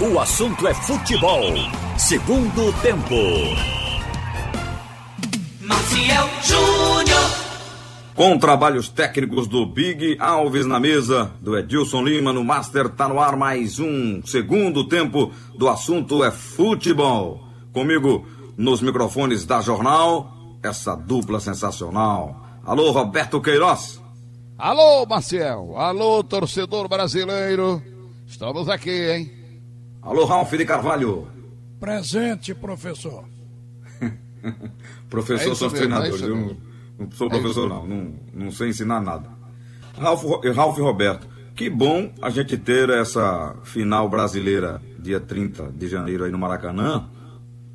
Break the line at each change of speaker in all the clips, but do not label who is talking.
O assunto é futebol. Segundo tempo.
Maciel Júnior.
Com trabalhos técnicos do Big Alves na mesa, do Edilson Lima no Master, tá no ar mais um segundo tempo do assunto é futebol. Comigo nos microfones da Jornal, essa dupla sensacional. Alô, Roberto Queiroz.
Alô, Marcel. Alô, torcedor brasileiro. Estamos aqui, hein?
Alô, Ralf de Carvalho.
Presente, professor.
professor,
É
sou
mesmo,
treinador.
é
eu não, não sou
É
professor, não. não. Não sei ensinar nada. Ralf, Ralf e Roberto, que bom a gente ter essa final brasileira dia 30 de janeiro aí no Maracanã.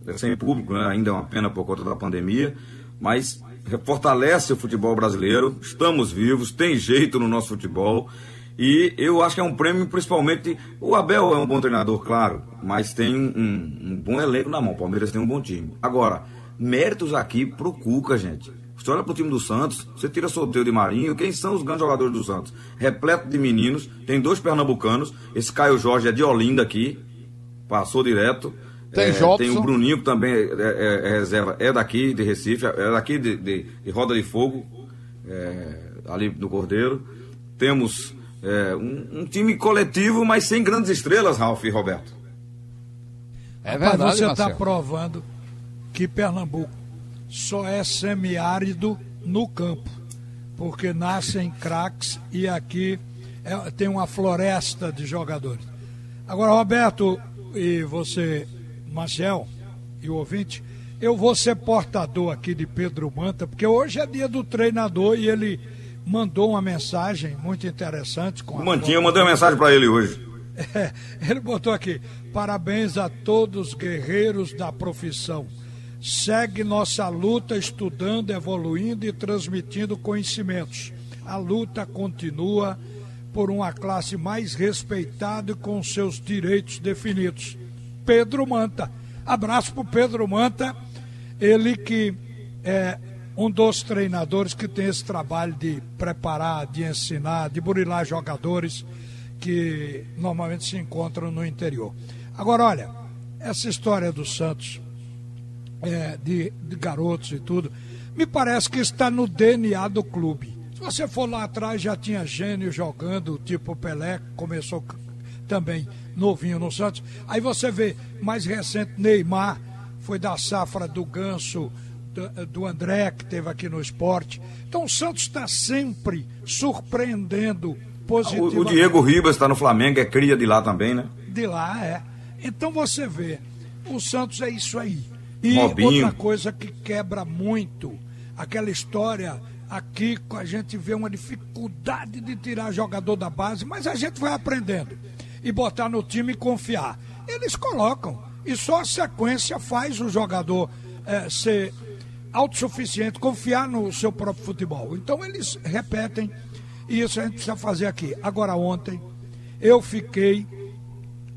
É sem público, né? ainda é uma pena por conta da pandemia, mas fortalece o futebol brasileiro. Estamos vivos, tem jeito no nosso futebol. E eu acho que é um prêmio, principalmente. O Abel é um bom treinador, claro, mas tem um, um bom elenco na mão. O Palmeiras tem um bom time. Agora, méritos aqui pro Cuca, gente. Você olha pro time do Santos, você tira sorteio de Marinho, quem são os grandes jogadores do Santos? Repleto de meninos, tem dois pernambucanos, esse Caio Jorge é de Olinda aqui, passou direto.
Tem
É,
Jobson.
Tem o Bruninho, que também é, é- é reserva, é daqui de Recife, é daqui de, de- de Roda de Fogo, é, ali no Cordeiro. Temos é, um, um time coletivo, mas sem grandes estrelas, Ralf e Roberto.
É
Rapaz,
verdade,
você está provando que Pernambuco só é semiárido no campo, porque nascem craques e aqui é- tem uma floresta de jogadores. Agora, Roberto e você, Marcel e o ouvinte, eu vou ser portador aqui de Pedro Manta, porque hoje é dia do treinador e ele mandou uma mensagem muito interessante com a
O Mantinha, eu mandei uma mensagem para ele hoje.
é, ele botou aqui: parabéns a todos os guerreiros da profissão. Segue nossa luta estudando, evoluindo e transmitindo conhecimentos. A luta continua por uma classe mais respeitada e com seus direitos definidos. Pedro Manta. Abraço para Pedro Manta, ele que é um dos treinadores que tem esse trabalho de preparar, de ensinar, de burilar jogadores que normalmente se encontram no interior. Agora, olha, essa história do Santos, é, de, de garotos e tudo, me parece que está no DNA do clube. Se você for lá atrás, já tinha gênio jogando, tipo Pelé, começou também novinho no Santos. Aí você vê, mais recente, Neymar, foi da safra do Ganso, do, André, que teve aqui no esporte. Então o Santos está sempre surpreendendo
O,
positivamente
o Diego Ribas está no Flamengo, é cria de lá também, né?
de lá, é. Então você vê, o Santos é isso aí. E
Robinho.
outra coisa que quebra muito, aquela história aqui a gente vê uma dificuldade de tirar jogador da base, mas a gente vai aprendendo e botar no time e confiar. Eles colocam e só a sequência faz o jogador eh, ser autossuficiente, confiar no seu próprio futebol. Então eles repetem e isso a gente precisa fazer aqui. Agora ontem eu fiquei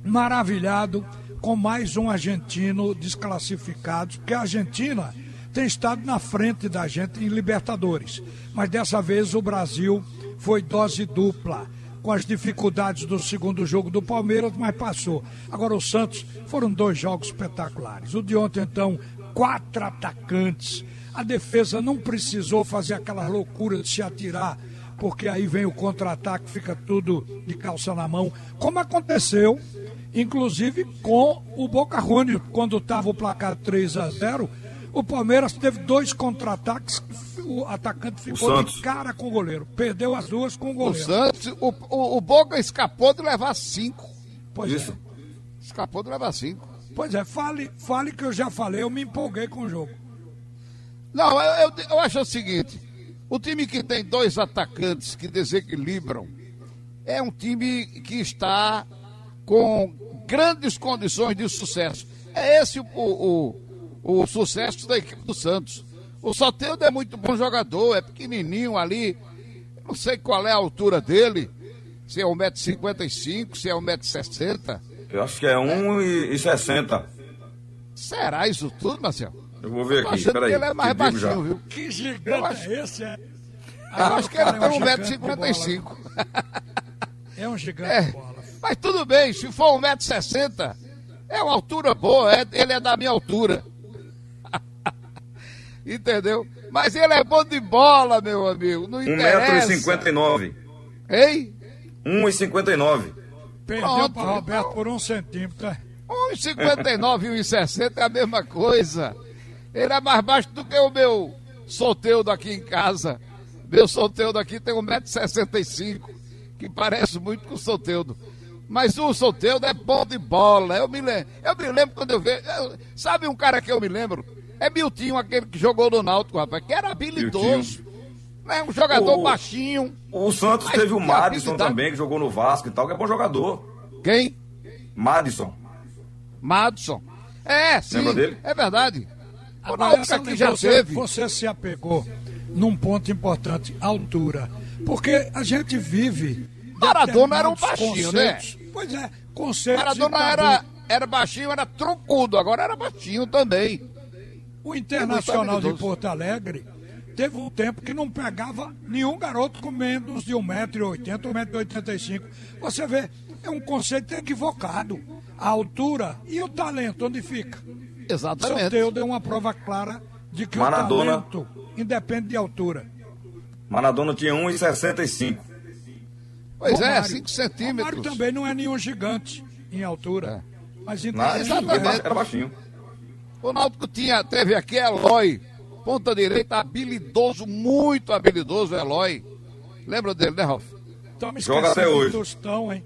maravilhado com mais um argentino desclassificado, porque a Argentina tem estado na frente da gente em Libertadores. Mas dessa vez o Brasil foi dose dupla, com as dificuldades do segundo jogo do Palmeiras, mas passou. Agora o Santos foram dois jogos espetaculares. O de ontem, então, quatro atacantes. A defesa não precisou fazer aquela loucura de se atirar porque aí vem o contra-ataque, fica tudo de calça na mão, como aconteceu, inclusive com o Boca Juniors, quando estava o placar 3 a 0 o Palmeiras teve dois contra-ataques, o atacante ficou
Santos.
de cara com o goleiro, perdeu as duas com o
O
goleiro.
Santos, o, o, o Boca escapou de levar cinco.
Pois
Isso.
é.
Escapou de levar cinco.
Pois é, fale, fale que eu já falei, eu me empolguei com o jogo.
Não, eu, eu, eu acho o seguinte: o time que tem dois atacantes que desequilibram é um time que está com grandes condições de sucesso. É esse o, o, o, o sucesso da equipe do Santos. O Soteldo é muito bom jogador, é pequenininho ali. Não sei qual é a altura dele, se é 1,55m, se é 1,60m.
Eu acho que é 1,60.
Será isso tudo, Marcelo?
Eu vou ver aqui,
achando
peraí.
que ele é mais
digo já.
baixinho, viu?
Que
Eu
gigante
acho-
é esse? É,
Eu acho que ele tem
o cara é gigante de
1,55m.
É um gigante
É.
de bola.
Mas tudo bem, se for 1,60m, é uma altura boa, é, ele é da minha altura. Entendeu? Mas ele é bom de bola, meu amigo. Não interessa.
1,59m.
Hein?
1,59m.
Perdeu
Pronto.
para Roberto por um centímetro. é.
1,59 e 1,60 é a mesma coisa. Ele é mais baixo do que o meu solteiro aqui em casa. Meu solteiro aqui tem 1,65m, que parece muito com o solteiro. Mas o solteiro é bom de bola. Eu me lembro, eu me lembro quando eu vejo. eu- sabe um cara que eu me lembro? É Miltinho, aquele que jogou no Náutico, rapaz, que era habilidoso. É um jogador
O-
baixinho.
O Santos teve o
que
Madison
habilidade.
também, que jogou no Vasco e tal, que é bom jogador.
Quem?
Madison.
Madison. É, sim.
Lembra dele?
É verdade. O
Agora,
Náutico
essa
aqui já
você,
teve.
Você se apegou num ponto importante, altura. Porque a gente vive.
Maradona era um baixinho, né?
Pois é, conceitos.
Maradona
e
era, era baixinho, era troncudo, agora era baixinho também.
O Internacional de. Porto Alegre teve um tempo que não pegava nenhum garoto com menos de 1,80m, 1,85m. Você vê, é um conceito equivocado. A altura e o talento, onde fica? O
Exatamente.
sorteio deu uma prova clara de que
Maradona.
o talento independe de altura.
Maradona tinha 1,65m.
Pois é,
Romário.
5
Romário
centímetros.
também não é nenhum gigante em altura. Mas em
Na-
talento,
Exatamente.
Era baixinho.
O Náutico tinha, teve aqui Eloy, ponta direita, habilidoso, muito habilidoso, Eloy. Lembra dele, né, Ralf?
Joga até
esquecendo
hoje.
Tostão, hein?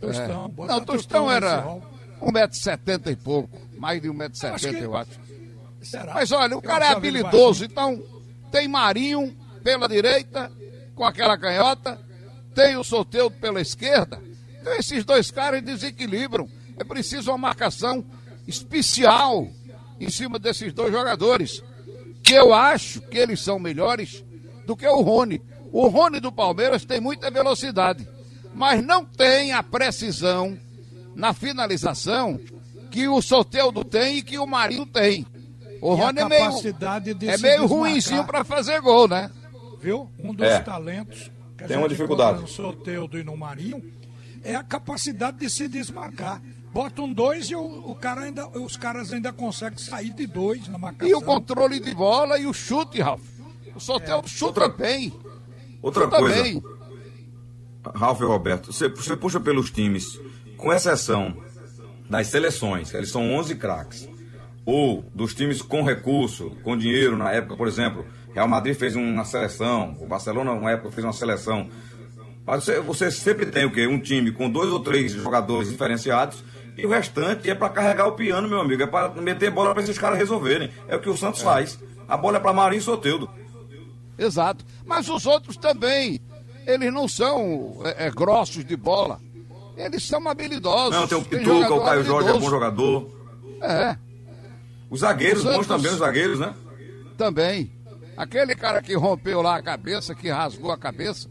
Tostão.
É. Não, o Tostão era
rol.
1,70m e pouco. Mais de 1,70m,
Acho que-
eu acho.
Será?
Mas olha, o
Eu
cara é habilidoso, então tem Marinho pela direita, com aquela canhota, tem o Soteldo pela esquerda. Então esses dois caras desequilibram. É preciso uma marcação especial em cima desses dois jogadores. Que eu acho que eles são melhores do que o Rony. O Rony do Palmeiras tem muita velocidade, mas não tem a precisão na finalização que o Soteldo tem e que o Marinho tem. O
E a
Rony é meio, é meio ruimzinho para fazer gol, né?
Viu? Um dos
É.
talentos que a
Tem uma
gente
dificuldade.
no Soteudo e no Marinho é a capacidade de se desmarcar. Bota um dois e o, o cara ainda, os caras ainda conseguem sair de dois na marcação.
E o controle de bola e o chute, Ralf. O Soteldo chuta
Outra-
bem.
Outra
Chuta
coisa,
bem.
Ralf e Roberto, você, você puxa pelos times, com exceção das seleções, que eles são 11 craques, ou dos times com recurso, com dinheiro, na época, por exemplo, Real Madrid fez uma seleção, o Barcelona, na época, fez uma seleção. Mas você, você sempre tem o quê? Um time com dois ou três jogadores diferenciados e o restante é para carregar o piano, meu amigo. É para meter bola para esses caras resolverem. É o que o Santos faz. A bola é para Marinho Soteudo.
Exato. Mas os outros também. Eles não são é, é, grossos de bola. Eles são habilidosos.
Não, tem o Pituca, o Caio Jorge é bom jogador.
É,
Os zagueiros,
Os
bons também, os zagueiros, né?
também. Aquele cara que rompeu lá a cabeça, que rasgou a cabeça,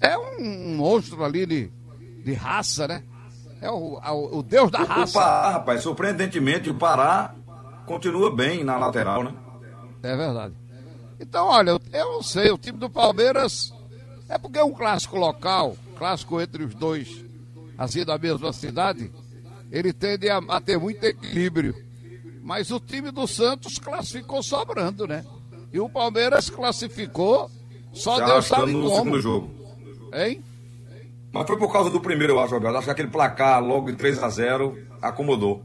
é um, um monstro ali de, de raça, né? É o, o, o deus da
O, o
raça.
Pará, rapaz, surpreendentemente, o Pará continua bem na lateral, né?
É verdade. Então, olha, eu, eu não sei, o time do Palmeiras é porque é um clássico local, clássico entre os dois, assim da mesma cidade, ele tende a, a ter muito equilíbrio. Mas o time do Santos classificou sobrando, né? E o Palmeiras classificou, só
Se
Deus sabe
arrastando no
como.
segundo jogo.
Hein?
Mas foi por causa do primeiro, eu acho, Roberto. Acho que aquele placar logo de 3 a 0 acomodou.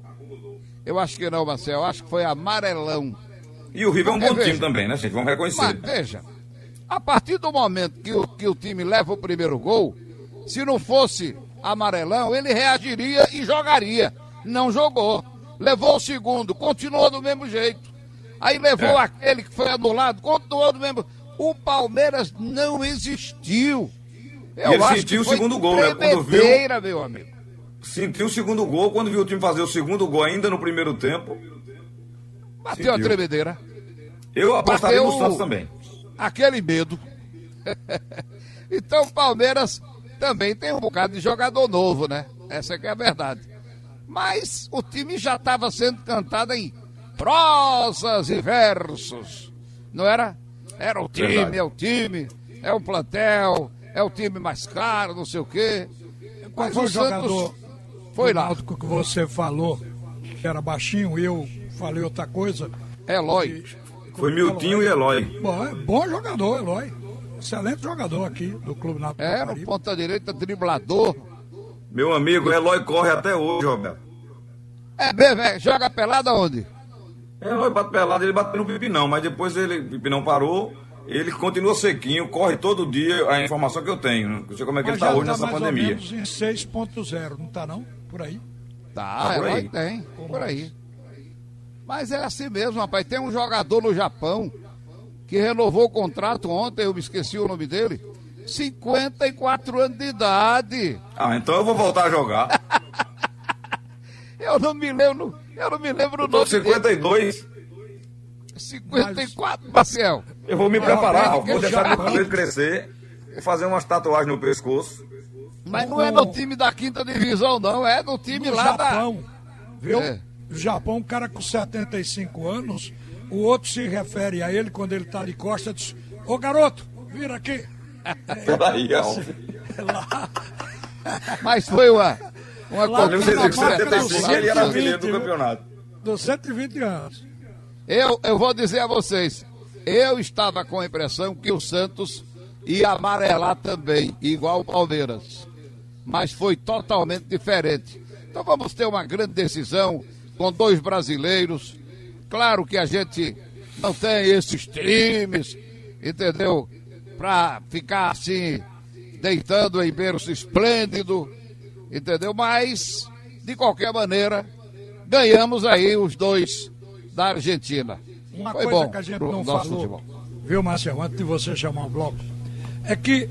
Eu acho que não, Marcel. Eu acho que foi amarelão.
E o River é um
É,
bom
veja.
time também, né, gente? Vamos reconhecer.
Mas veja, a partir do momento que o, que o time leva o primeiro gol, se não fosse amarelão, ele reagiria e jogaria. Não jogou. Levou o segundo, continuou do mesmo jeito. Aí levou
É.
aquele que foi anulado, continuou do mesmo. O Palmeiras não existiu. Eu
E ele sentiu o segundo gol, né? Quando viu-
meu amigo.
Sentiu o segundo gol, quando viu o time fazer o segundo gol ainda no primeiro tempo.
Bateu a
Sentiu.
tremedeira.
Eu apostaria no
Bateu-
Santos também.
aquele medo. então o Palmeiras também tem um bocado de jogador novo, né? Essa que é a verdade. Mas o time já estava sendo cantado em prosas e versos. Não era? Era o time,
Verdade.
é o time, é o plantel, é o time mais caro, não sei o quê.
Qual
Mas
foi o
o Santos-
jogador
Foi
o
lá.
Náutico que você falou, que era baixinho, eu falei outra coisa.
Eloy.
Foi Miltinho e Eloy.
Bom, é bom jogador, Eloy. Excelente jogador aqui do Clube Náutico
É, no
Caparibe.
ponta direita, driblador.
Meu amigo, Eloy corre até hoje, Roberto.
É mesmo, é, joga pelada onde?
Eloy bate pelado, ele bateu no Pipinão, mas depois ele, o Pipinão parou, ele continua sequinho, corre todo dia, a informação que eu tenho. Não sei como é que
Mas
ele tá
já
hoje nessa
mais
pandemia.
Ou menos em 6.0, não tá não? Por aí.
Tá,
Ah, por aí.
tem, por aí. Mas é assim mesmo, rapaz. Tem um jogador no Japão que renovou o contrato ontem, eu me esqueci o nome dele. 54 anos de idade.
Ah, então eu vou voltar a jogar.
Eu não me lembro, eu não me lembro o
Eu tô
nome
com 52,
dele. 54, Marcel.
eu vou me preparar, vou deixar meu cabelo crescer, vou fazer umas tatuagens no pescoço.
Mas não é no time da quinta divisão, não. É no time
No
lá da.
Japão, viu?
É.
No Japão, um cara com 75 anos, o outro se refere a ele quando ele tá de costa, diz, ô garoto, vira aqui.
Peraí, Ralf.
Mas foi uma. Uma
Lá
Eu não sei
na
se com
marca do
75 ele era
120,
artilheiro do campeonato.
Dos 120 anos.
Eu, eu vou dizer a vocês, eu estava com a impressão que o Santos ia amarelar também, igual o Palmeiras. Mas foi totalmente diferente. Então vamos ter uma grande decisão com dois brasileiros. Claro que a gente não tem esses times, entendeu? Para ficar assim, deitando em berço esplêndido, entendeu? Mas, de qualquer maneira, ganhamos aí os dois da Argentina.
Uma
Foi
coisa
bom
que a gente não falou,
futebol.
viu, Marcelo, antes de você chamar o bloco, é que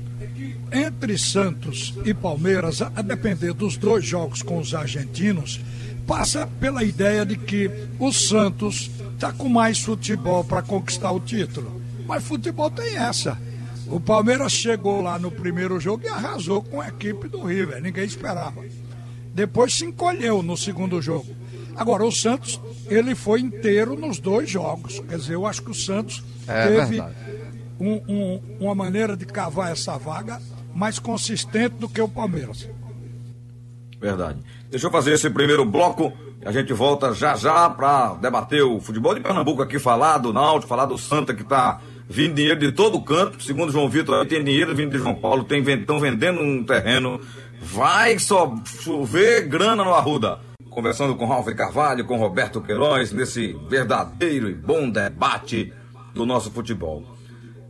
entre Santos e Palmeiras, a a depender dos dois jogos com os argentinos, passa pela ideia de que o Santos está com mais futebol para conquistar o título. Mas futebol tem essa. O Palmeiras chegou lá no primeiro jogo e arrasou com a equipe do River, ninguém esperava. Depois se encolheu no segundo jogo. Agora, o Santos, ele foi inteiro nos dois jogos. Quer dizer, eu acho que o Santos
É
teve um- um- uma maneira de cavar essa vaga mais consistente do que o Palmeiras.
Verdade. Deixa eu fazer esse primeiro bloco. A gente volta já já para debater o futebol de Pernambuco aqui, falar do Náutico, falar do Santa que tá vindo dinheiro de todo canto. Segundo João Vitor, aí tem dinheiro vindo de João Paulo, estão vendendo um terreno. Vai só chover grana no Arruda. Conversando com Ralf Carvalho, com Roberto Queiroz, nesse verdadeiro e bom debate do nosso futebol.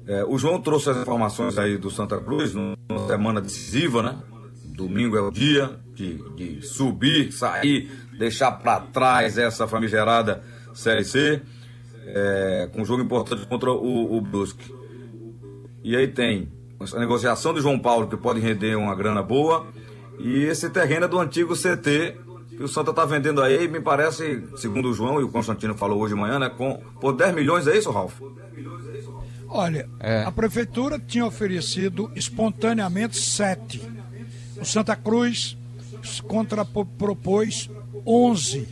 É, o João trouxe as informações aí do Santa Cruz, numa semana decisiva, né? Domingo é o dia de, de subir, sair, deixar para trás essa famigerada Série C, é, com um jogo importante contra o, o Brusque. E aí tem a negociação do João Paulo, que pode render uma grana boa, e esse terreno é do antigo CT, que o Santa está vendendo aí, me parece, segundo o João e o Constantino falou hoje de manhã, né? Com, por 10 milhões, é isso, Ralf?
Olha,
É.
a prefeitura tinha oferecido espontaneamente sete. O Santa Cruz contrapropôs 11.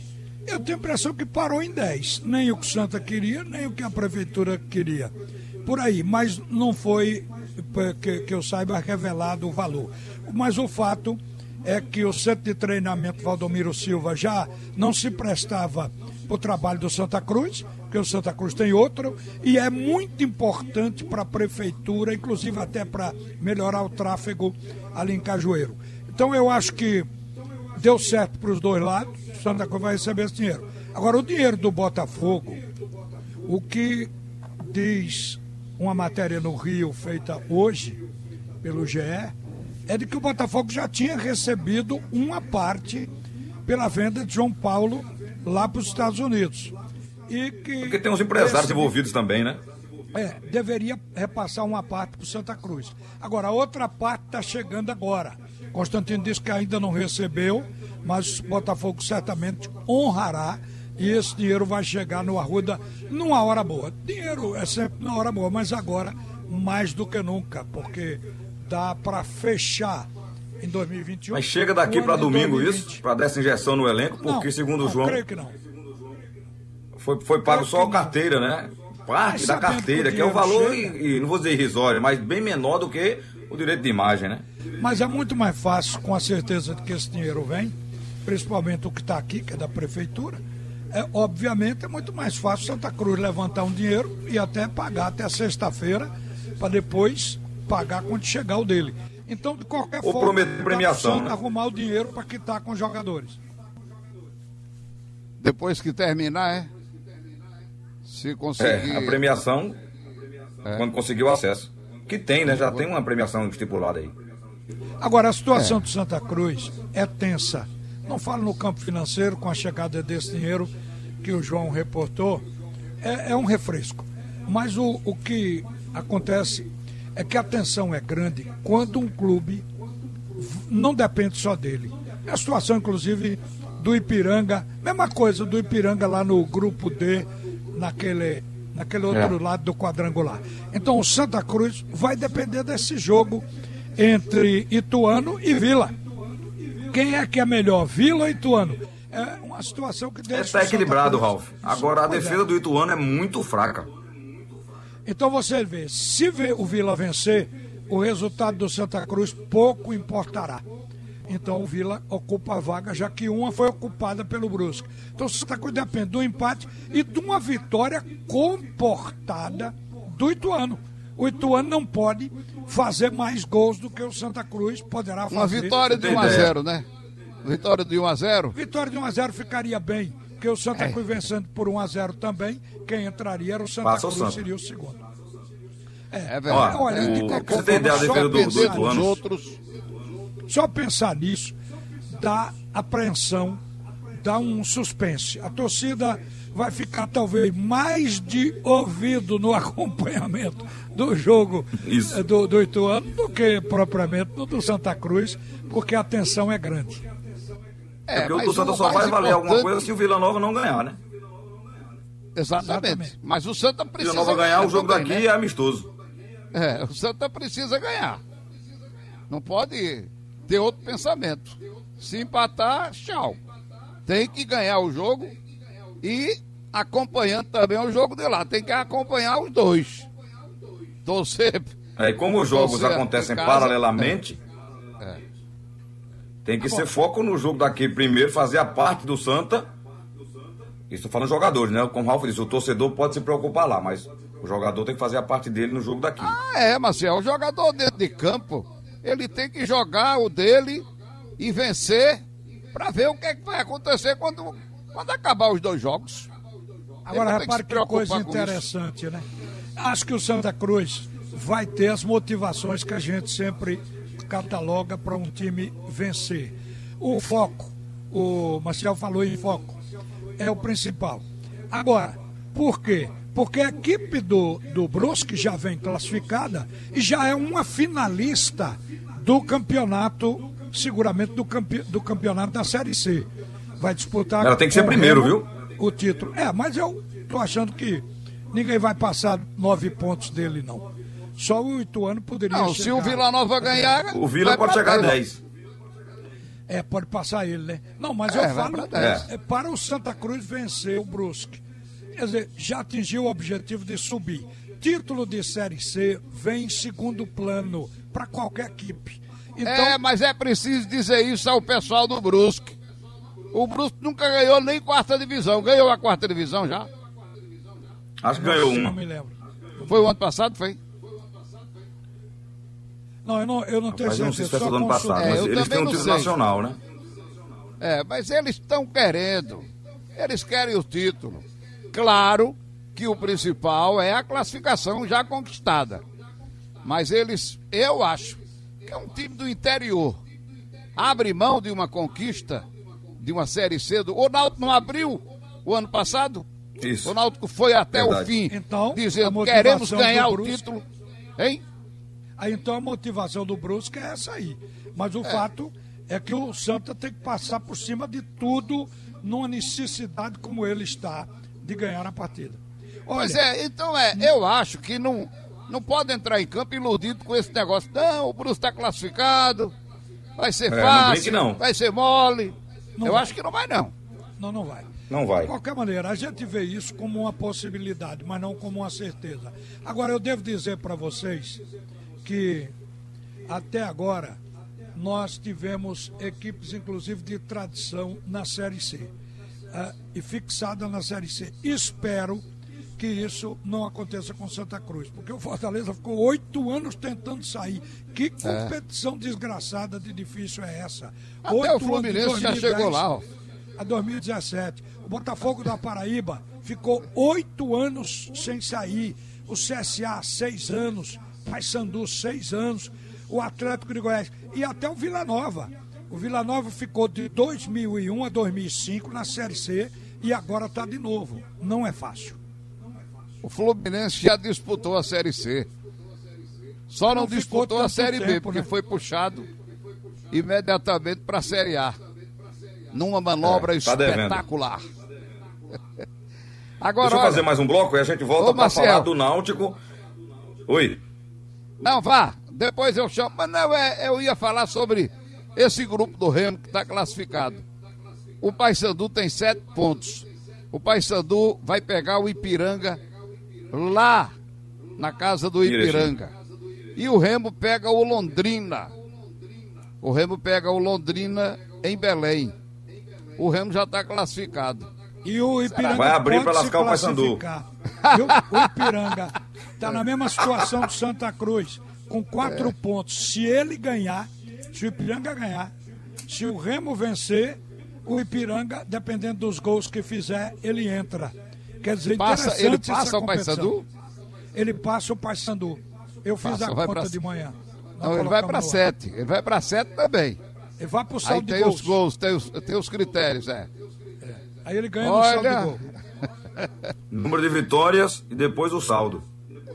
Eu tenho a impressão que parou em 10. Nem o que o Santa queria, nem o que a prefeitura queria. Por aí, mas não foi, eh, que, que eu saiba, revelado o valor. Mas o fato é que o centro de treinamento Valdomiro Silva já não se prestava para o trabalho do Santa Cruz, porque o Santa Cruz tem outro, e é muito importante para a prefeitura, inclusive até para melhorar o tráfego ali em Cajueiro. Então eu acho que deu certo para os dois lados, o Santa Cruz vai receber esse dinheiro. Agora, o dinheiro do Botafogo, o que diz uma matéria no Rio feita hoje pelo GE, é de que o Botafogo já tinha recebido uma parte pela venda de João Paulo lá para os Estados Unidos. E que
Porque tem uns empresários
esse-
envolvidos também, né?
é, deveria repassar uma parte para o Santa Cruz. Agora, a outra parte está chegando agora. Constantino disse que ainda não recebeu, mas o Botafogo certamente honrará e esse dinheiro vai chegar no Arruda numa hora boa. Dinheiro é sempre na hora boa, mas agora mais do que nunca, porque dá para fechar em 2021.
Mas chega daqui para domingo
2020.
isso, para dessa injeção no elenco, porque
Não,
segundo o João,
creio que não.
foi, foi pago só a carteira, né? Parte da carteira,
que
que é o valor, e, e não vou dizer irrisório, mas bem menor do que o direito de imagem, né?
Mas é muito mais fácil, com a certeza de que esse dinheiro vem, principalmente o que está aqui, que é da prefeitura, é, obviamente é muito mais fácil Santa Cruz levantar um dinheiro e até pagar até sexta-feira, para depois pagar quando chegar o dele. Então, de qualquer
Ou
forma,
prometer premiação, né?
arrumar o dinheiro para quitar com os jogadores.
Depois que terminar, é? Se conseguir.
É, a premiação,
É.
quando conseguir o acesso. Que tem, né? Já tem uma premiação estipulada aí.
Agora, a situação do Santa Cruz é tensa. Não falo no campo financeiro, com a chegada desse dinheiro que o João reportou, é, é um refresco. Mas o, o que acontece é que a tensão é grande quando um clube não depende só dele. É a situação, inclusive, do Ipiranga, mesma coisa do Ipiranga lá no grupo D, naquele, naquele outro
É.
lado do quadrangular. Então o Santa Cruz vai depender desse jogo entre Ituano e Vila. Quem é que é melhor, Vila ou Ituano? É uma situação que deixa.
Está
Santa
equilibrado, Ralf. Agora a
é.
defesa do Ituano é muito fraca.
Então você vê, se vê o Vila vencer, o resultado do Santa Cruz pouco importará. Então o Vila ocupa a vaga, já que uma foi ocupada pelo Brusque. Então o Santa Cruz depende do empate e de uma vitória comportada do Ituano. O Ituano não pode fazer mais gols do que o Santa Cruz poderá fazer.
Uma vitória de
Tem
1 a
ideia.
0 né? Vitória de 1 a 0
Vitória de 1 a 0 ficaria bem, porque o Santa Cruz vencendo por 1 a 0 também, quem entraria era o Santa
Passa o
Cruz,
Santa.
seria o segundo.
É
Ó,
verdade.
olha, de
o,
qualquer
pra você ter ideia,
só
do, do
pensar
dos
Ituano.
outros.
Só pensar nisso dá apreensão, dá um suspense. A torcida vai ficar talvez mais de ouvido no acompanhamento do jogo
Isso.
eh, do, do Ituano do que propriamente no do Santa Cruz, porque a tensão é grande.
É porque o Santa só vai valer alguma coisa se o Vila Nova não ganhar, né?
Exatamente.
Exatamente.
Mas o Santa
Se o
precisa
Vila Nova ganhar, o jogo
também,
daqui
né?
é amistoso.
É, o Santa precisa ganhar. Não pode ter outro pensamento. Se empatar, tchau. Tem que ganhar o jogo e acompanhando também o jogo de lá. Tem que acompanhar os dois. Torcer.
É, e como os jogos acontecem paralelamente,
É.
tem que ser foco no jogo daqui primeiro, fazer a parte do Santa. Isso falando jogadores, né? Como o Ralf disse, o torcedor pode se preocupar lá, mas o jogador tem que fazer a parte dele no jogo daqui.
Ah, é, Marcel. O jogador dentro de campo, ele tem que jogar o dele e vencer para ver o que, é que vai acontecer quando, quando acabar os dois jogos.
Agora,
que
repare
se
que
preocupar
coisa
com isso.
interessante, né? Acho que o Santa Cruz vai ter as motivações que a gente sempre cataloga para um time vencer. O foco, o Marcel falou em foco, é o principal. Agora, por quê? Porque a equipe do, do Brusque já vem classificada e já é uma finalista do campeonato, seguramente do, campe, do campeonato da Série C. Vai disputar.
Ela tem que ser primeiro, viu?
O título. É, mas eu tô achando que ninguém vai passar nove pontos dele, não. Só o Ituano poderia
Não, se o
chegar-
Vila Nova ganhar.
O Vila pode chegar a
dez.
10.
É, pode passar ele, né? Não, mas
É,
eu falo
pra dez.
é, para o Santa Cruz vencer o Brusque. Quer dizer, já atingiu o objetivo de subir. Título de Série C vem em segundo plano para qualquer equipe. Então,
É, mas é preciso dizer isso ao pessoal do Brusque. O Brusque nunca ganhou nem quarta divisão. Ganhou a quarta divisão já?
Acho que ganhou
não
uma.
me lembro.
Foi o ano passado, foi?
Não, eu não, eu não tenho
Mas eu não sei se
certeza.
foi do ano passado,
É,
mas eles têm um título
sei.
nacional, né?
É, mas eles estão querendo. Eles querem o título. Claro que o principal é a classificação já conquistada. Mas eles, eu acho, que é um time do interior. Abre mão de uma conquista, de uma Série C. Do... O Náutico não abriu o ano passado?
Isso.
O Náutico foi até
Verdade.
o fim,
Então,
dizendo queremos ganhar o título. Hein?
Aí então a motivação do Brusque é essa aí. Mas o fato é que o Santa tem que passar por cima de tudo numa necessidade como ele está de ganhar a partida. Olha,
Pois é, então é, eu acho que não, não pode entrar em campo iludido com esse negócio. Não, o Bruce está classificado, vai ser
É, não
fácil,
brinque não.
vai ser mole.
Não
eu
vai.
acho que não vai não.
não, não vai.
Não vai.
De qualquer maneira, a gente vê isso como uma possibilidade, mas não como uma certeza. Agora, eu devo dizer para vocês que até agora nós tivemos equipes, inclusive, de tradição na Série C. Uh, e fixada na Série C. Espero que isso não aconteça com Santa Cruz, porque o Fortaleza ficou oito anos tentando sair. Que
É.
competição desgraçada de difícil é essa?
Até
Oito
o Fluminense já chegou lá, ó.
A 2017. O Botafogo da Paraíba ficou oito anos sem sair. O CSA, seis anos. Paysandu, seis anos. O Atlético de Goiás. E até o Vila Nova. O Vila Nova ficou de 2001 a 2005 na Série C e agora está de novo. Não é fácil.
O Fluminense já disputou a Série C. Só não,
Não
disputou a Série B,
tempo,
porque
né?
foi puxado imediatamente para a Série A. Numa manobra
É, tá
espetacular. Agora,
Deixa eu
olha,
fazer mais um bloco e a gente volta para falar do Náutico. Oi.
Não, vá, depois eu chamo. Mas não, é, eu ia falar sobre esse grupo do Remo que está classificado. O Paysandu tem sete pontos. O Paysandu vai pegar o Ipiranga lá na casa do Ipiranga. E o Remo pega o Londrina. O Remo pega o Londrina em Belém. O Remo já está classificado.
E o Ipiranga
Vai abrir
se
lascar o Paysandu.
o, o Ipiranga está na mesma situação do Santa Cruz, com quatro pontos. Se ele ganhar, se o Ipiranga ganhar, se o Remo vencer, o Ipiranga, dependendo dos gols que fizer, ele entra. Quer dizer,
Passa-
interessante
ele
essa
passa o. Paysandu?
Ele passa o Paysandu. Eu fiz
Passa,
a
vai
conta
pra-
de manhã. Nós
Não, ele vai para sete. Ele vai para sete também.
Ele vai pro
Aí
saldo de
tem
gols.
os gols, tem os, tem os critérios, é.
Aí ele ganha no saldo de
Olha,
gol.
Número de vitórias e depois o saldo.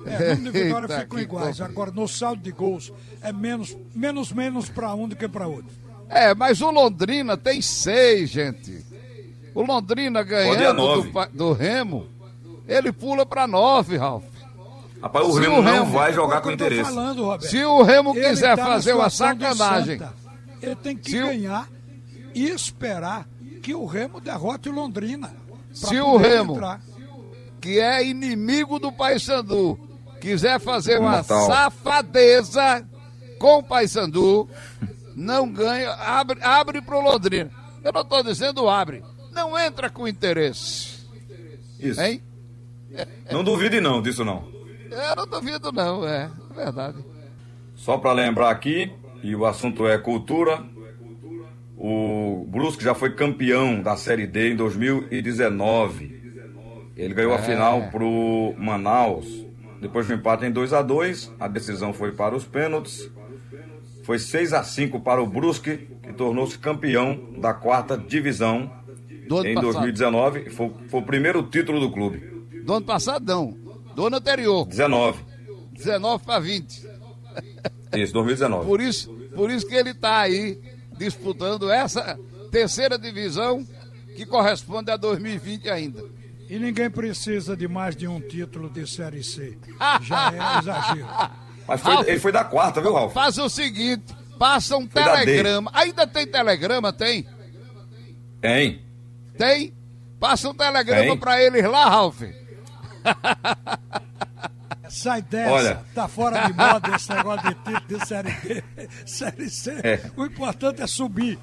É, número de vitória
Eita,
ficam iguais. Agora, no saldo de gols, é menos, menos, menos para um do que para outro.
É, mas o Londrina tem seis, gente. O Londrina ganhando do, do Remo, ele pula para nove, Ralf.
Rapaz, o
Se
Remo
o
não
Remo-
vai
É
jogar
o
com interesse.
falando, Roberto.
Se o Remo
Ele
quiser
tá
fazer uma sacanagem.
Ele tem que
Se o-
ganhar e esperar que o Remo derrote o Londrina.
Se o Remo-
entrar.
que é inimigo do Paysandu, quiser fazer uma
Natal.
safadeza com o Paysandu, não ganha, abre, abre pro Londrina. Eu não estou dizendo abre, não entra com interesse,
Isso.
hein?
Não duvide não disso não.
Eu não duvido não, é, é verdade.
Só para lembrar aqui, e o assunto é cultura, o Brusque já foi campeão da Série D em 2019. Ele ganhou a final pro Manaus. Depois do empate em 2 a 2 a decisão foi para os pênaltis. Foi 6 a 5 para o Brusque, que tornou-se campeão da quarta divisão em
passado.
2019. Foi, foi o primeiro título do clube.
Do ano passado não, do ano anterior,
19.
19 para 20.
Isso, 2019.
Por isso, por isso que ele está aí disputando essa terceira divisão que corresponde a 2020 ainda.
E ninguém precisa de mais de um título de Série C. Já é exagero.
Mas foi-
Ralf.
ele foi da quarta, viu, Ralf?
Faz o seguinte, passa um
Foi
telegrama. Ainda tem telegrama, tem?
Tem.
Tem? Passa um telegrama
Tem.
pra eles lá, Ralf.
Sai dessa,
Olha.
tá fora de moda esse negócio de título de Série B, Série C.
É.
O importante é subir.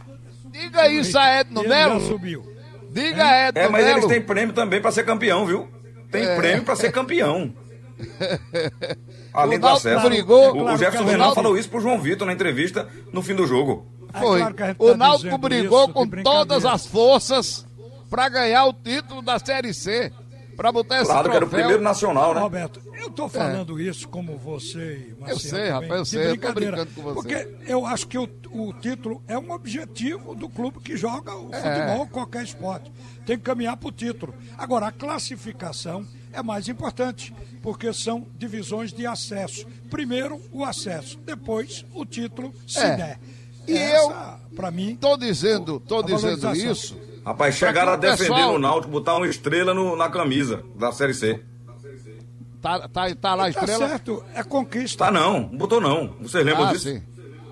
Diga isso a Edno Melo.
subiu.
Diga a Edno
É, mas
Melo.
eles têm prêmio também pra ser campeão, viu? Tem
É.
prêmio pra ser campeão. Além
O
do acesso.
brigou-
o,
claro
o Jefferson
é
Renan
Náutico-
falou isso pro João Vitor na entrevista no fim do jogo.
É
Foi.
claro que a gente
o
tá
Náutico brigou
isso
com todas as forças pra ganhar o título da Série C. Pra botar esse
Claro que era o
troféu.
primeiro nacional, né?
Roberto, eu tô falando isso como você e Marcelo.
É. Eu sei, rapaz, eu
de
sei, eu tô
brincadeira.
brincando com você.
Porque eu acho que o, o título é um objetivo do clube que joga o
É.
futebol, qualquer esporte. Tem que caminhar para o título. Agora, a classificação é mais importante, porque são divisões de acesso. Primeiro, o acesso, depois, o título, se
É.
der.
E
Essa, para mim,
Tô dizendo, tô dizendo isso.
Rapaz, chegaram a
o
defender
pessoal-
no Náutico, botar uma estrela no- na camisa da Série C.
Tá, tá, tá lá a
tá
estrela.
certo, é conquista.
Tá não, não botou não. Vocês lembram
Ah,
disso?
sim.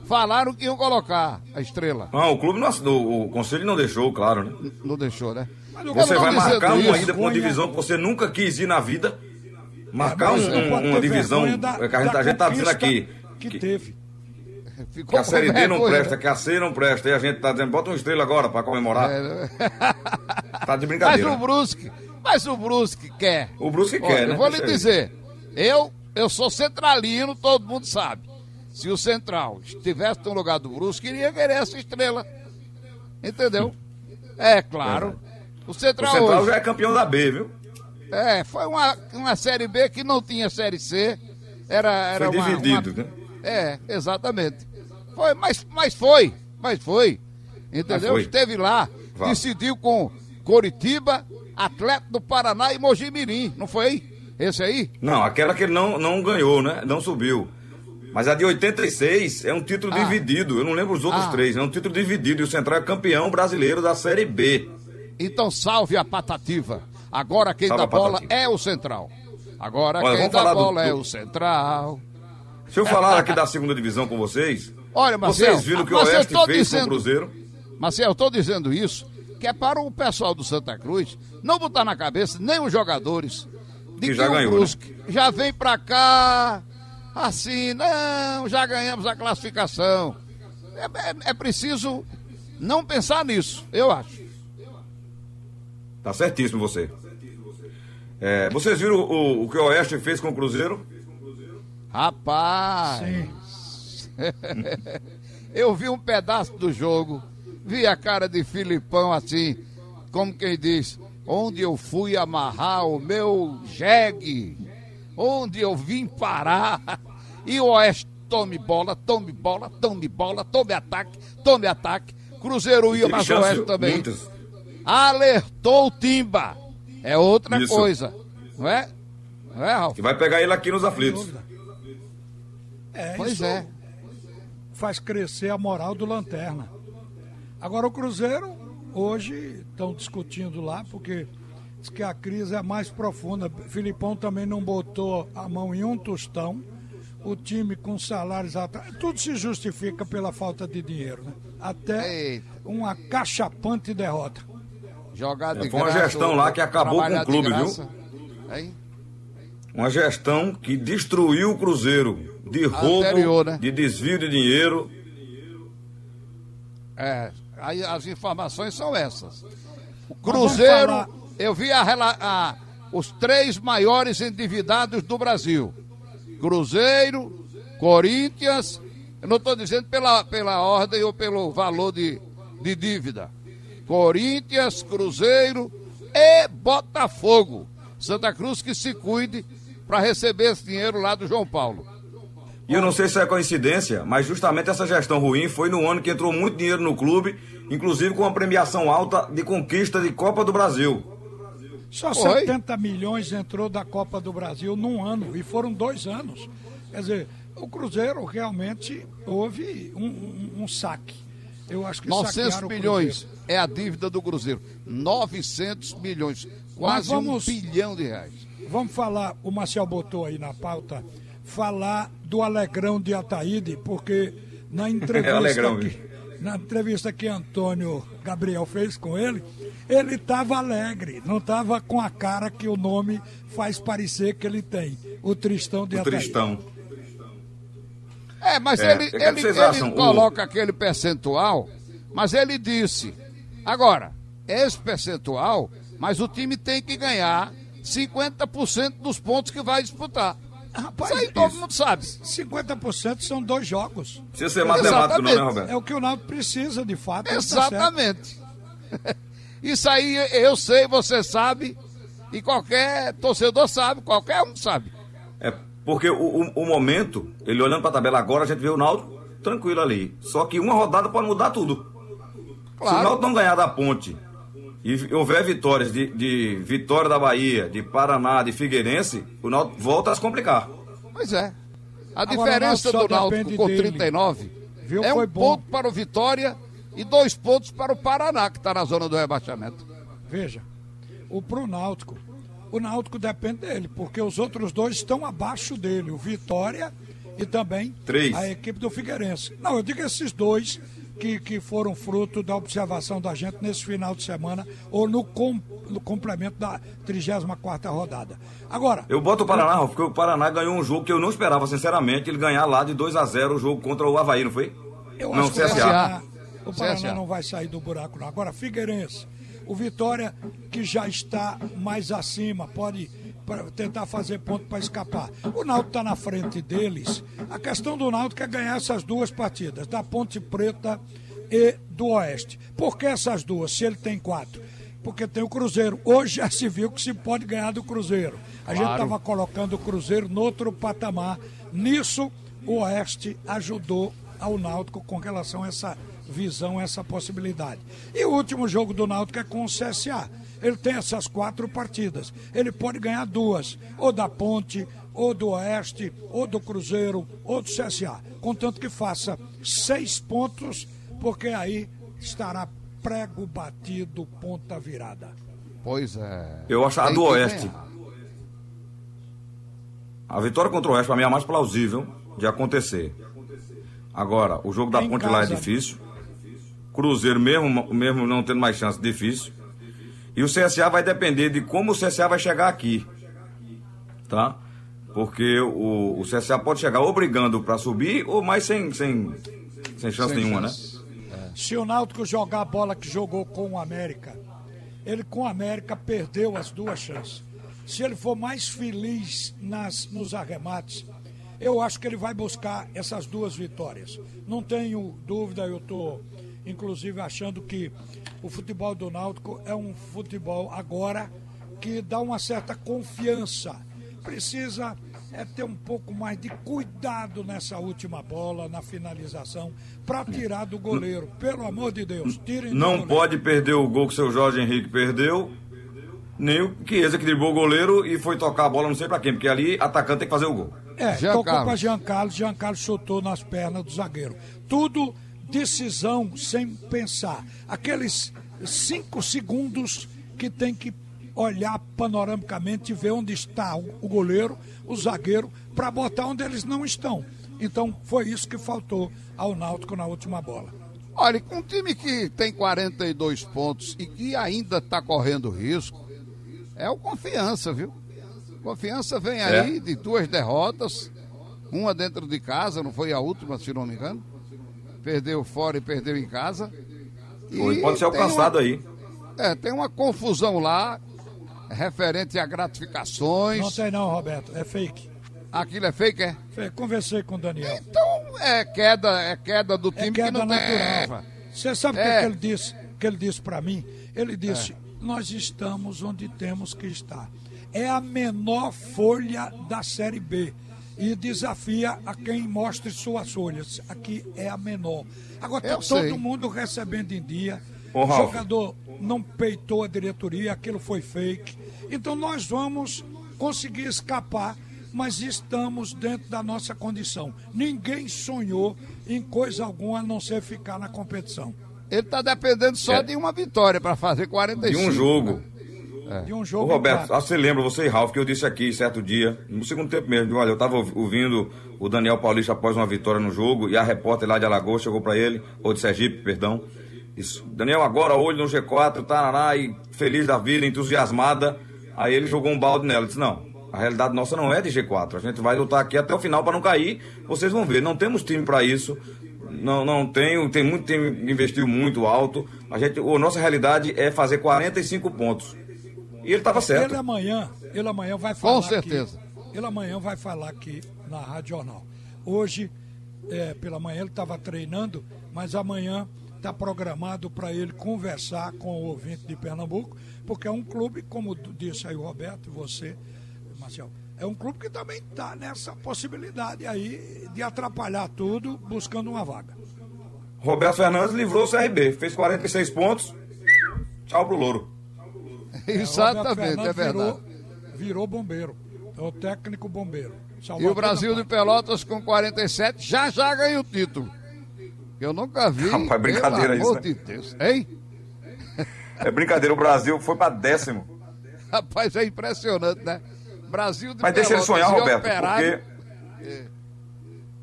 Falaram que iam colocar a estrela.
Não, o clube não, o, o conselho não deixou, claro, né?
Não deixou, né?
Você vai marcar um
isso,
ainda com uma divisão que você nunca quis ir na vida. Marcar
Mas
um- um- uma divisão
da-
é que a gente, a gente tá dizendo aqui.
Que
que-
teve.
Que a Série D não presta, que a C não presta. E a gente tá dizendo, bota uma estrela agora para comemorar. É... tá de brincadeira.
Mas o Brusque, mas o Brusque quer.
O Brusque quer, né?
Eu vou lhe dizer, eu, eu sou centralino, todo mundo sabe. Se o Central estivesse no lugar do Brusque, iria querer essa estrela. Entendeu? É, claro.
O Central, o Central hoje... já é campeão da B, viu?
É, foi uma, uma Série B que não tinha Série C. Era, era
foi
uma,
dividido,
uma...
né?
É, exatamente. Foi, mas, mas foi, mas foi. Entendeu? Mas foi. Esteve lá, decidiu com Coritiba, Atlético do Paraná e Mojimirim, não foi? Esse aí?
Não, aquela que ele não, não ganhou, né? Não subiu. Mas a de 86 é um título ah. dividido. Eu não lembro os outros ah. três. É um título dividido. E o Central é campeão brasileiro da Série B.
Então salve a patativa. Agora quem salve dá bola é o Central. Agora
Olha,
quem dá bola
do,
é o Central.
Deixa eu falar aqui da segunda divisão com vocês.
Olha, Marcelo,
vocês viram que o Oeste fez dizendo, com o Cruzeiro?
Marcelo, eu estou dizendo isso que é para o pessoal do Santa Cruz não botar na cabeça nem os jogadores de que, que já ganhou, Brusque né? já vem para cá assim, não, já ganhamos a classificação. É, é, é, preciso não pensar nisso, eu acho.
Tá certíssimo você. É, vocês viram o, o, que o Oeste fez com o Cruzeiro?
Rapaz! Eu vi um pedaço do jogo, vi a cara de Filipão assim, como quem diz, onde eu fui amarrar o meu jegue, onde eu vim parar. E o Oeste tome bola, tome bola, tome bola, tome ataque, tome ataque. Cruzeiro ia, mas o Oeste também. Muitas. Alertou o Timba. É outra Isso. coisa. Não é? Não é, Ralf?
Que vai pegar ele aqui nos aflitos.
É, pois é. Faz crescer a moral do Lanterna. Agora o Cruzeiro, hoje, estão discutindo lá, porque diz que a crise é mais profunda. Filipão também não botou a mão em um tostão o time com salários atrás. Tudo se justifica pela falta de dinheiro, né? Até Eita. uma cachapante derrota.
Jogada é, de Foi uma gestão lá que acabou com o clube, viu? Hein? Uma gestão que destruiu o Cruzeiro. De roubo, Anterior, né? de desvio de dinheiro.
É, aí as informações são essas. O Cruzeiro, eu vi a, a, os três maiores endividados do Brasil. Cruzeiro, Corinthians, eu não estou dizendo pela, pela ordem ou pelo valor de, de dívida. Corinthians, Cruzeiro e Botafogo. Santa Cruz que se cuide para receber esse dinheiro lá do João Paulo.
E eu não sei se é coincidência, mas justamente essa gestão ruim foi no ano que entrou muito dinheiro no clube, inclusive com uma premiação alta de conquista de Copa do Brasil.
Só Oi? 70 milhões entrou da Copa do Brasil num ano, e foram dois anos. Quer dizer, o Cruzeiro realmente houve um, um, um saque. Eu acho que
900 milhões é a dívida do Cruzeiro. 900 milhões, quase vamos, um bilhão de reais.
Vamos falar, o Marcel botou aí na pauta, falar do Alegrão de Ataíde, porque na entrevista. É Alegrão, que, na entrevista que Antônio Gabriel fez com ele, ele estava alegre, não estava com a cara que o nome faz parecer que ele tem. O Tristão de
o
Ataíde.
Tristão.
É, mas é, ele, ele, ele, ele coloca o... aquele percentual, mas ele disse. Agora, esse percentual, mas o time tem que ganhar 50% dos pontos que vai disputar. Rapaz, isso aí todo mundo sabe.
50% são dois jogos.
Precisa ser matemático, não, né, Roberto?
É o que o Náutico precisa, de fato.
Tá Exatamente. Tá isso aí eu sei, você sabe, e qualquer torcedor sabe, qualquer um sabe.
É, porque o, o, o momento, ele olhando para a tabela agora, a gente vê o Náutico tranquilo ali. Só que uma rodada pode mudar tudo. Claro. Se o Náutico não ganhar da ponte e houver vitórias de, de Vitória da Bahia, de Paraná, de Figueirense, o Náutico volta a se complicar.
Pois é. A Agora, diferença do Náutico com dele. 39 Viu? é Foi um bom. ponto para o Vitória e dois pontos para o Paraná, que está na zona do rebaixamento.
Veja, o pro Náutico, o Náutico depende dele, porque os outros dois estão abaixo dele, o Vitória e também
Três.
a equipe do Figueirense. Não, eu digo esses dois que, que foram fruto da observação da gente nesse final de semana ou no, com, no complemento da 34 rodada. Agora.
Eu boto o Paraná, Ralf, porque o Paraná ganhou um jogo que eu não esperava, sinceramente, ele ganhar lá de 2 a 0 o jogo contra o Havaí, não foi?
Eu
não,
acho que o
CSA.
Paraná, o Paraná
CSA.
não vai sair do buraco, não. Agora, Figueirense, o Vitória, que já está mais acima, pode pra- tentar fazer ponto para escapar. O Náutico está na frente deles. A questão do Náutico é ganhar essas duas partidas, da Ponte Preta e do Oeste. Por que essas duas, se ele tem quatro? Porque tem o Cruzeiro. Hoje já se viu que se pode ganhar do Cruzeiro. A gente estava colocando o Cruzeiro no outro patamar. Nisso, o Oeste ajudou ao Náutico com relação a essa visão, essa possibilidade. E o último jogo do Náutico é com o CSA. Ele tem essas quatro partidas. Ele pode ganhar duas, ou da Ponte, ou do Oeste, ou do Cruzeiro, ou do CSA. Contanto que faça seis pontos, porque aí estará prego batido, ponta virada.
Pois é.
Eu acho a do Oeste.
ganhar.
A vitória contra o Oeste, pra mim, é a mais plausível de acontecer. Agora, o jogo da
Em
Ponte lá é
casa.
difícil. Cruzeiro, mesmo, mesmo não tendo mais chance, difícil. E o CSA vai depender de como o CSA vai chegar aqui. Tá? Porque o, o CSA pode chegar obrigando para subir, ou mais sem, sem, sem chance
Sem
nenhuma,
chance.
né?
Se o Náutico jogar a bola que jogou com o América, ele com o América perdeu as duas chances. Se ele for mais feliz nas, nos arremates, eu acho que ele vai buscar essas duas vitórias. Não tenho dúvida, eu estou inclusive achando que o futebol do Náutico é um futebol agora que dá uma certa confiança. Precisa é ter um pouco mais de cuidado nessa última bola, na finalização, para tirar do goleiro. Pelo amor de Deus, tirem do
Não pode perder o gol que o seu Jorge Henrique perdeu, nem o Chiesa que driblou o goleiro e foi tocar a bola não sei pra quem, porque ali atacante tem que fazer o gol.
É,
Jean
tocou
Carlos.
para Jean Carlos, Jean Carlos chutou nas pernas do zagueiro. Tudo decisão sem pensar. Aqueles cinco segundos que tem que olhar panoramicamente e ver onde está o goleiro, o zagueiro, para botar onde eles não estão. Então foi isso que faltou ao Náutico na última bola.
Olha, com um time que tem 42 pontos e que ainda está correndo risco, é o confiança, viu? Confiança vem
É.
aí de duas derrotas, uma dentro de casa, não foi a última, se não me engano. Perdeu fora e perdeu em casa. E
pode ser
tem
alcançado
uma-
aí.
É, tem uma confusão lá, referente a gratificações.
Não tem não, Roberto, é fake.
Aquilo é fake, é?
Fake. Conversei com o Daniel.
Então é queda, é queda do time
É
que
queda
não tem.
natural. Você sabe o que,
É.
é que ele disse? Que ele disse para mim? Ele disse: nós estamos onde temos que estar. É a menor folha da série B e desafia a quem mostre suas folhas. Aqui é a menor. Agora tá
Eu
todo
sei.
mundo recebendo em dia.
Ô,
o
Ralf.
jogador não peitou a diretoria, aquilo foi fake. Então nós vamos conseguir escapar, mas estamos dentro da nossa condição. Ninguém sonhou em coisa alguma a não ser ficar na competição.
Ele está dependendo só
É.
de uma vitória para fazer
De
45.
um jogo.
De um
Ô,
jogo.
Roberto,
claro.
acho que você lembra, você e Ralf, que eu disse aqui certo dia, no segundo tempo mesmo, olha, eu estava ouvindo o Daniel Paulista após uma vitória no jogo, e a repórter lá de Alagoas chegou para ele, ou de Sergipe, perdão, isso, Daniel, agora olho no G4, tarará, e feliz da vida, entusiasmada, aí ele jogou um balde nela, disse, não, a realidade nossa não é de G4, a gente vai lutar aqui até o final para não cair, vocês vão ver, não temos time para isso, não, não tem, tem muito time que investiu muito alto, a gente, a nossa realidade é fazer 45 pontos. E ele estava certo.
Ele amanhã, ele amanhã vai falar.
Com certeza.
Aqui, ele amanhã vai falar aqui na Rádio Jornal. Hoje, é, pela manhã, ele estava treinando, mas amanhã está programado para ele conversar com o ouvinte de Pernambuco, porque é um clube, como disse aí o Roberto e você, Marcel, é um clube que também está nessa possibilidade aí de atrapalhar tudo, buscando uma vaga.
Roberto Fernandes livrou o CRB, fez 46 pontos. Tchau pro Louro.
Exatamente, é verdade.
Virou, virou bombeiro, é o técnico bombeiro.
E
Salvador
o Brasil de Pelotas com 47 já já ganha o título. Eu nunca vi.
Rapaz, brincadeira
pelo amor
isso, né?
de Deus. Hein?
É brincadeira, o Brasil foi pra décimo.
Rapaz, é impressionante, né? Brasil de
Mas deixa ele
Pelotas
sonhar,
e
Roberto,
Operário.
porque.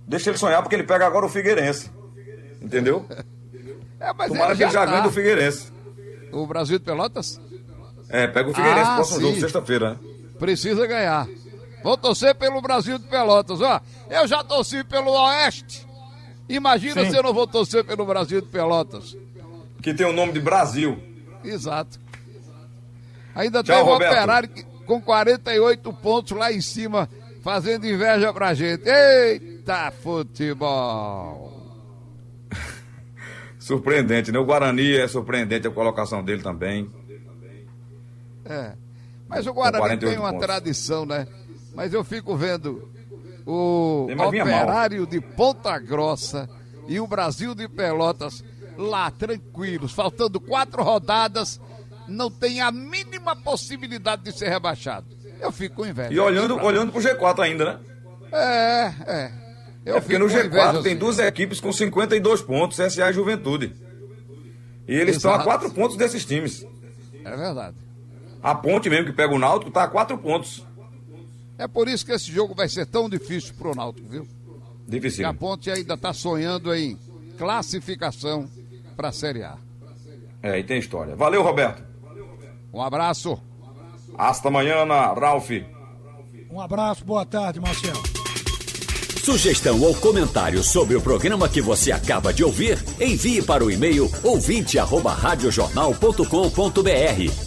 Deixa ele sonhar porque ele pega agora o Figueirense. Entendeu?
É, mas
Tomara que ele já
tá.
ganhe do Figueirense.
O Brasil de Pelotas
É, pega o Figueirense
Ah,
próximo
sim.
jogo, sexta-feira. né?
precisa ganhar. Vou torcer pelo Brasil de Pelotas, ó. Eu já torci pelo Oeste. Imagina
Sim.
se eu não vou torcer pelo Brasil de Pelotas.
Que tem o nome de Brasil.
Exato. Ainda
Tchau,
tem o. Operário com 48 pontos lá em cima, fazendo inveja pra gente. Eita, futebol!
Surpreendente, né? O Guarani é surpreendente a colocação dele também.
É. Mas o Guarani
48
tem uma
pontos.
tradição, né? Mas eu fico vendo o
vinha mal.
Operário de Ponta Grossa e o Brasil de Pelotas lá tranquilos, faltando quatro rodadas, não tem a mínima possibilidade de ser rebaixado. Eu fico com inveja.
E olhando, olhando pro G4 ainda, né?
É, é. Eu
é porque no
com
G4
inveja,
tem
assim.
duas equipes com 52 pontos, SA e Juventude. E eles estão a
Exato.
4 pontos desses times.
É verdade.
A Ponte mesmo que pega o Náutico tá a 4 pontos.
É por isso que esse jogo vai ser tão difícil pro Náutico, viu?
Difícil.
A Ponte ainda está sonhando em classificação para a Série A.
É, e tem história. Valeu, Roberto.
Um abraço.
Hasta amanhã, Ralph.
Um abraço, boa tarde, Marcelo.
Sugestão ou comentário sobre o programa que você acaba de ouvir, envie para o e-mail ouvinte@radiojornal.com.br